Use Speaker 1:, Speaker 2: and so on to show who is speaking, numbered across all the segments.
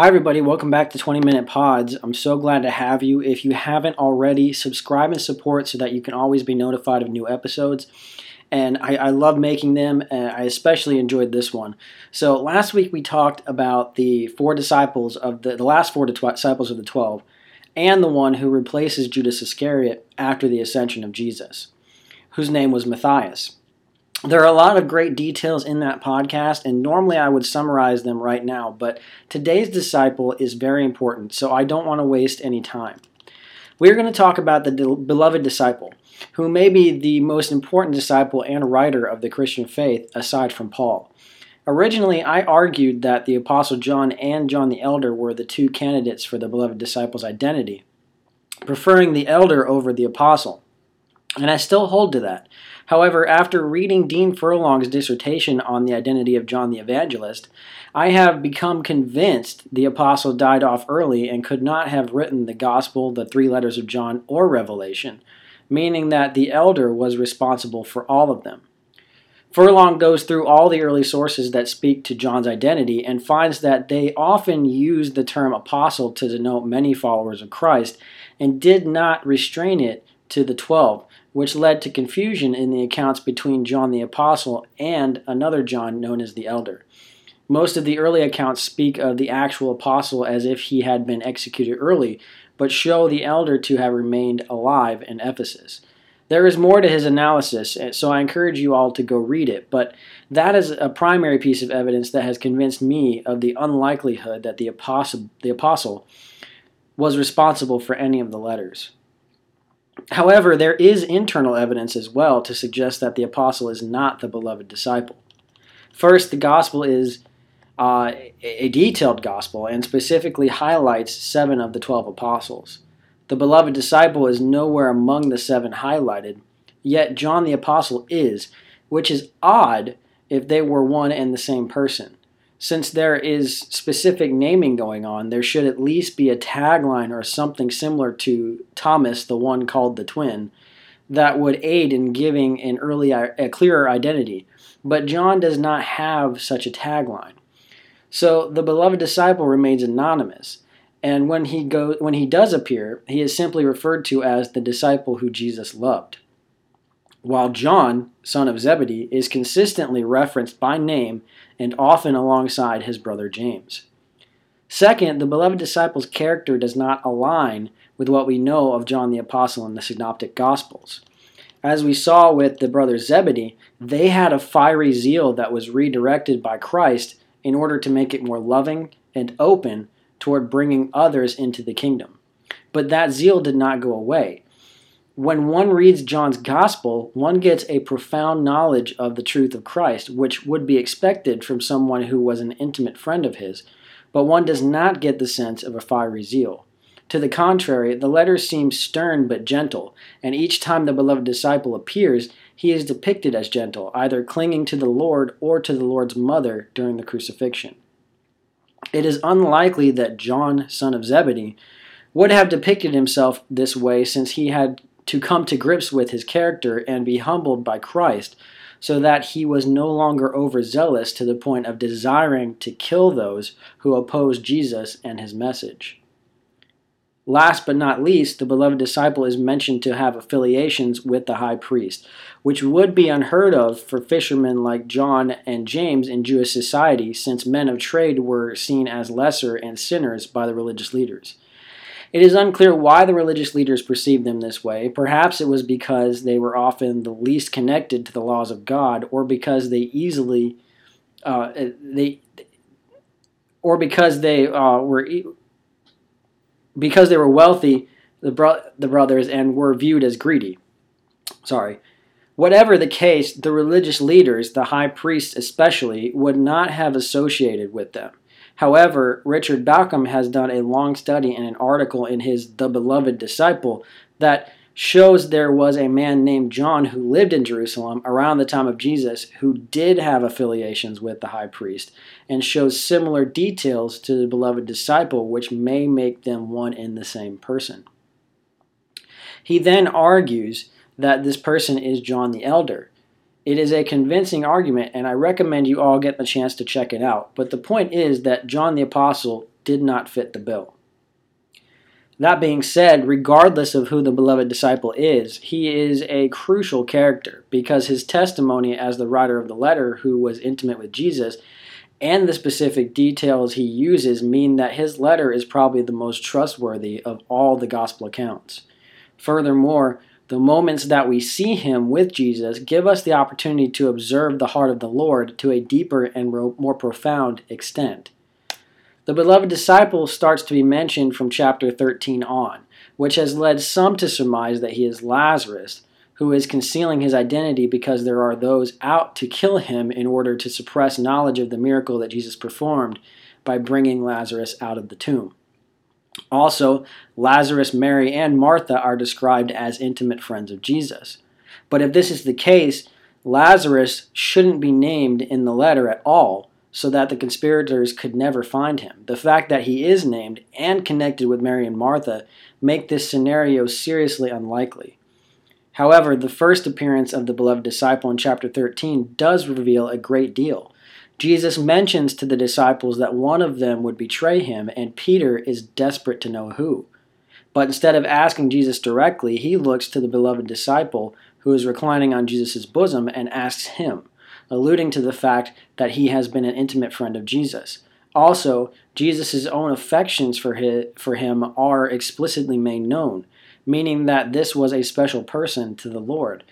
Speaker 1: Hi, everybody. Welcome back to 20 Minute Pods. I'm so glad to have you. If you haven't already, subscribe and support so that you can always be notified of new episodes. And I, I love making them, and I especially enjoyed this one. So, last week we talked about the four disciples of the, the last four disciples of the 12 and the one who replaces Judas Iscariot after the ascension of Jesus, whose name was Matthias there are a lot of great details in that podcast, and normally I would summarize them right now, but today's disciple is very important, so I don't want to waste any time. We're going to talk about the beloved disciple, who may be the most important disciple and writer of the Christian faith aside from Paul. Originally, I argued that the Apostle John and John the Elder were the two candidates for the beloved disciple's identity, preferring the elder over the apostle. And I still hold to that. However, after reading Dean Furlong's dissertation on the identity of John the Evangelist, I have become convinced the apostle died off early and could not have written the Gospel, the three letters of John, or Revelation, meaning that the elder was responsible for all of them. Furlong goes through all the early sources that speak to John's identity and finds that they often used the term apostle to denote many followers of Christ and did not restrain it to the twelve, which led to confusion in the accounts between John the Apostle and another John known as the Elder. Most of the early accounts speak of the actual apostle as if he had been executed early, but show the elder to have remained alive in Ephesus. There is more to his analysis, so I encourage you all to go read it, but that is a primary piece of evidence that has convinced me of the unlikelihood that the apostle, the apostle was responsible for any of the letters. However, there is internal evidence as well to suggest that the apostle is not the beloved disciple. First, the gospel is uh, a detailed gospel and specifically highlights seven of the twelve apostles. The beloved disciple is nowhere among the seven highlighted, yet John the apostle is, which is odd if they were one and the same person. Since there is specific naming going on, there should at least be a tagline or something similar to Thomas, the one called the twin, that would aid in giving an early uh, a clearer identity. But John does not have such a tagline. So the beloved disciple remains anonymous, and when he go when he does appear, he is simply referred to as the disciple who Jesus loved. While John, son of Zebedee, is consistently referenced by name and often alongside his brother James. Second, the beloved disciple's character does not align with what we know of John the Apostle in the Synoptic Gospels. As we saw with the brothers Zebedee, they had a fiery zeal that was redirected by Christ in order to make it more loving and open toward bringing others into the kingdom. But that zeal did not go away when one reads John's gospel, one gets a profound knowledge of the truth of Christ, which would be expected from someone who was an intimate friend of his, but one does not get the sense of a fiery zeal. To the contrary, the letters seem stern but gentle, and each time the beloved disciple appears, he is depicted as gentle, either clinging to the Lord or to the Lord's mother during the crucifixion. It is unlikely that John, son of Zebedee, would have depicted himself this way since he had to come to grips with his character and be humbled by Christ, so that he was no longer overzealous to the point of desiring to kill those who opposed Jesus and his message. Last but not least, the beloved disciple is mentioned to have affiliations with the high priest, which would be unheard of for fishermen like John and James in Jewish society, since men of trade were seen as lesser and sinners by the religious leaders. It is unclear why the religious leaders perceived them this way. Perhaps it was because they were often the least connected to the laws of God, or because they easily uh, they or because they uh, were because they were wealthy, the bro- the brothers, and were viewed as greedy. Sorry. Whatever the case, the religious leaders, the high priests especially, would not have associated with them. However, Richard Bauckham has done a long study and an article in his The Beloved Disciple that shows there was a man named John who lived in Jerusalem around the time of Jesus who did have affiliations with the high priest and shows similar details to the beloved disciple, which may make them one and the same person. He then argues that this person is John the Elder, it is a convincing argument, and I recommend you all get the chance to check it out. But the point is that John the Apostle did not fit the bill. That being said, regardless of who the beloved disciple is, he is a crucial character because his testimony as the writer of the letter, who was intimate with Jesus, and the specific details he uses mean that his letter is probably the most trustworthy of all the gospel accounts. Furthermore, the moments that we see him with Jesus give us the opportunity to observe the heart of the Lord to a deeper and more profound extent. The beloved disciple starts to be mentioned from chapter 13 on, which has led some to surmise that he is Lazarus, who is concealing his identity because there are those out to kill him in order to suppress knowledge of the miracle that Jesus performed by bringing Lazarus out of the tomb. Also, Lazarus, Mary, and Martha are described as intimate friends of Jesus. But if this is the case, Lazarus shouldn't be named in the letter at all so that the conspirators could never find him. The fact that he is named and connected with Mary and Martha make this scenario seriously unlikely. However, the first appearance of the beloved disciple in chapter 13 does reveal a great deal. Jesus mentions to the disciples that one of them would betray him, and Peter is desperate to know who. But instead of asking Jesus directly, he looks to the beloved disciple who is reclining on Jesus' bosom and asks him alluding to the fact that he has been an intimate friend of Jesus. Also, Jesus' own affections for, his, for him are explicitly made known, meaning that this was a special person to the Lord.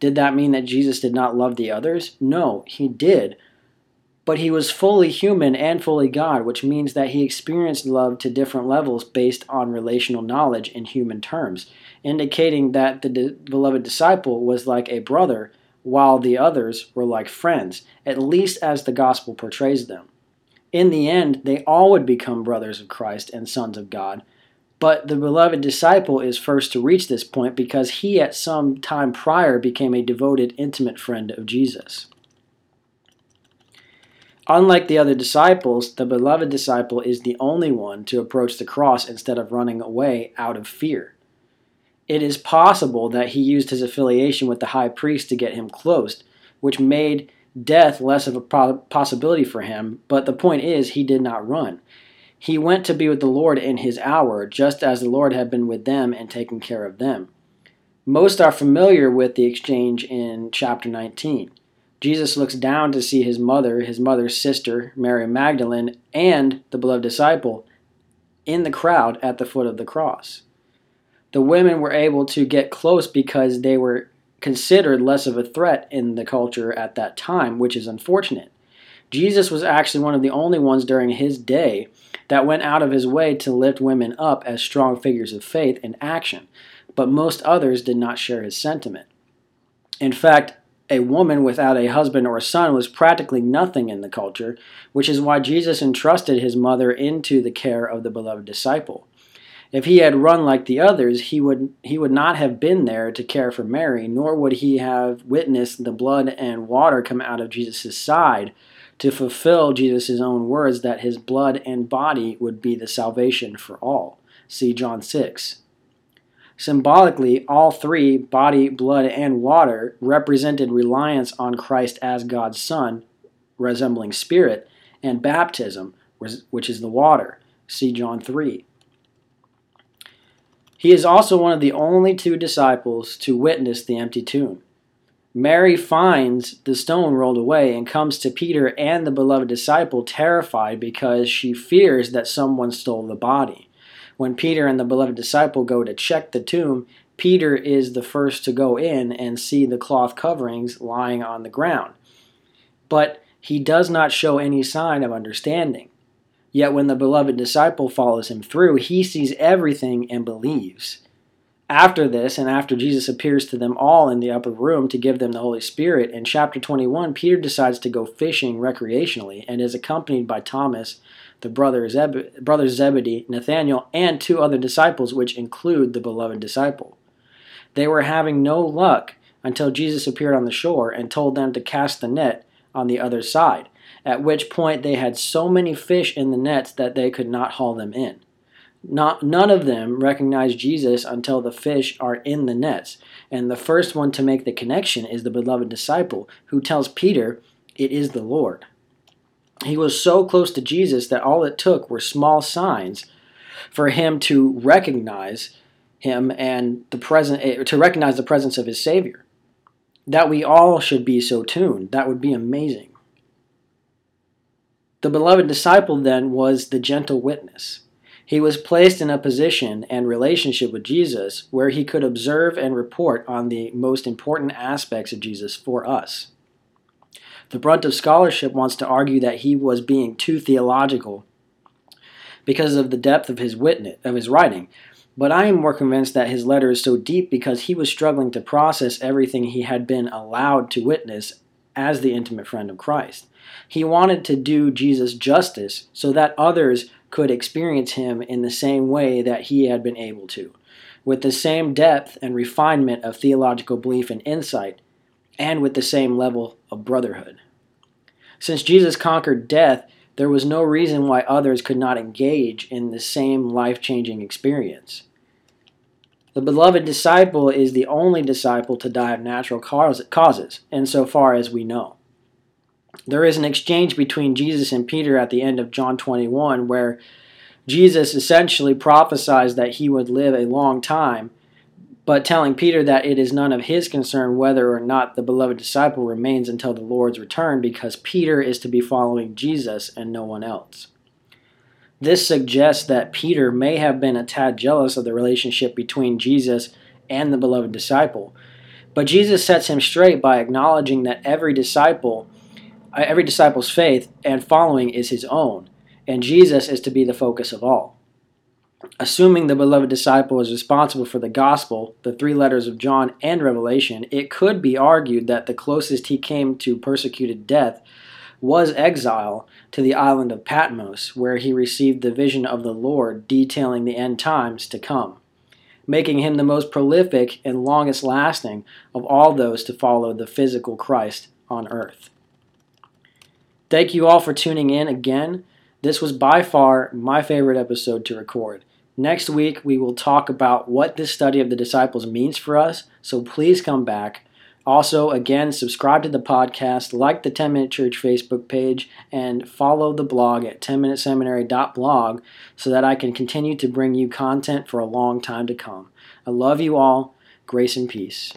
Speaker 1: Did that mean that Jesus did not love the others? No, he did. But he was fully human and fully God, which means that he experienced love to different levels based on relational knowledge in human terms, indicating that the di- beloved disciple was like a brother while the others were like friends, at least as the gospel portrays them. In the end, they all would become brothers of Christ and sons of God. But the beloved disciple is first to reach this point because he, at some time prior, became a devoted, intimate friend of Jesus. Unlike the other disciples, the beloved disciple is the only one to approach the cross instead of running away out of fear it is possible that he used his affiliation with the high priest to get him close, which made death less of a possibility for him. But the point is, he did not run. He went to be with the Lord in his hour, just as the Lord had been with them and taken care of them. Most are familiar with the exchange in chapter 19. Jesus looks down to see his mother, his mother's sister, Mary Magdalene, and the beloved disciple in the crowd at the foot of the cross the women were able to get close because they were considered less of a threat in the culture at that time, which is unfortunate. Jesus was actually one of the only ones during his day that went out of his way to lift women up as strong figures of faith and action, but most others did not share his sentiment. In fact, a woman without a husband or a son was practically nothing in the culture, which is why Jesus entrusted his mother into the care of the beloved disciple. If he had run like the others, he would he would not have been there to care for Mary, nor would he have witnessed the blood and water come out of Jesus' side to fulfill Jesus' own words that his blood and body would be the salvation for all. See John 6. Symbolically, all three, body, blood, and water, represented reliance on Christ as God's Son, resembling spirit, and baptism, which is the water. See John 3. He is also one of the only two disciples to witness the empty tomb. Mary finds the stone rolled away and comes to Peter and the beloved disciple terrified because she fears that someone stole the body. When Peter and the beloved disciple go to check the tomb, Peter is the first to go in and see the cloth coverings lying on the ground. But he does not show any sign of understanding. Yet when the beloved disciple follows him through, he sees everything and believes. After this, and after Jesus appears to them all in the upper room to give them the Holy Spirit, in chapter 21, Peter decides to go fishing recreationally and is accompanied by Thomas, the brother brothers Zebedee, Nathanael, and two other disciples, which include the beloved disciple. They were having no luck until Jesus appeared on the shore and told them to cast the net on the other side at which point they had so many fish in the nets that they could not haul them in. Not, none of them recognize Jesus until the fish are in the nets, and the first one to make the connection is the beloved disciple, who tells Peter, It is the Lord. He was so close to Jesus that all it took were small signs for him to recognize him and the present eh, to recognize the presence of his Savior. That we all should be so tuned. That would be amazing. The beloved disciple then was the gentle witness. He was placed in a position and relationship with Jesus where he could observe and report on the most important aspects of Jesus for us. The brunt of scholarship wants to argue that he was being too theological because of the depth of his witness of his writing, but I am more convinced that his letter is so deep because he was struggling to process everything he had been allowed to witness as the intimate friend of Christ. He wanted to do Jesus justice so that others could experience him in the same way that he had been able to, with the same depth and refinement of theological belief and insight, and with the same level of brotherhood. Since Jesus conquered death, there was no reason why others could not engage in the same life changing experience. The beloved disciple is the only disciple to die of natural causes, insofar as we know. There is an exchange between Jesus and Peter at the end of John 21 where Jesus essentially prophesies that he would live a long time but telling Peter that it is none of his concern whether or not the beloved disciple remains until the Lord's return because Peter is to be following Jesus and no one else. This suggests that Peter may have been a tad jealous of the relationship between Jesus and the beloved disciple. But Jesus sets him straight by acknowledging that every disciple uh, every disciple's faith and following is his own, and Jesus is to be the focus of all. Assuming the beloved disciple is responsible for the gospel, the three letters of John, and Revelation, it could be argued that the closest he came to persecuted death was exile to the island of Patmos, where he received the vision of the Lord detailing the end times to come, making him the most prolific and longest lasting of all those to follow the physical Christ on earth. Thank you all for tuning in again. This was by far my favorite episode to record. Next week, we will talk about what this study of the disciples means for us, so please come back. Also, again, subscribe to the podcast, like the 10 Minute Church Facebook page, and follow the blog at 10minuteseminary.blog so that I can continue to bring you content for a long time to come. I love you all. Grace and peace.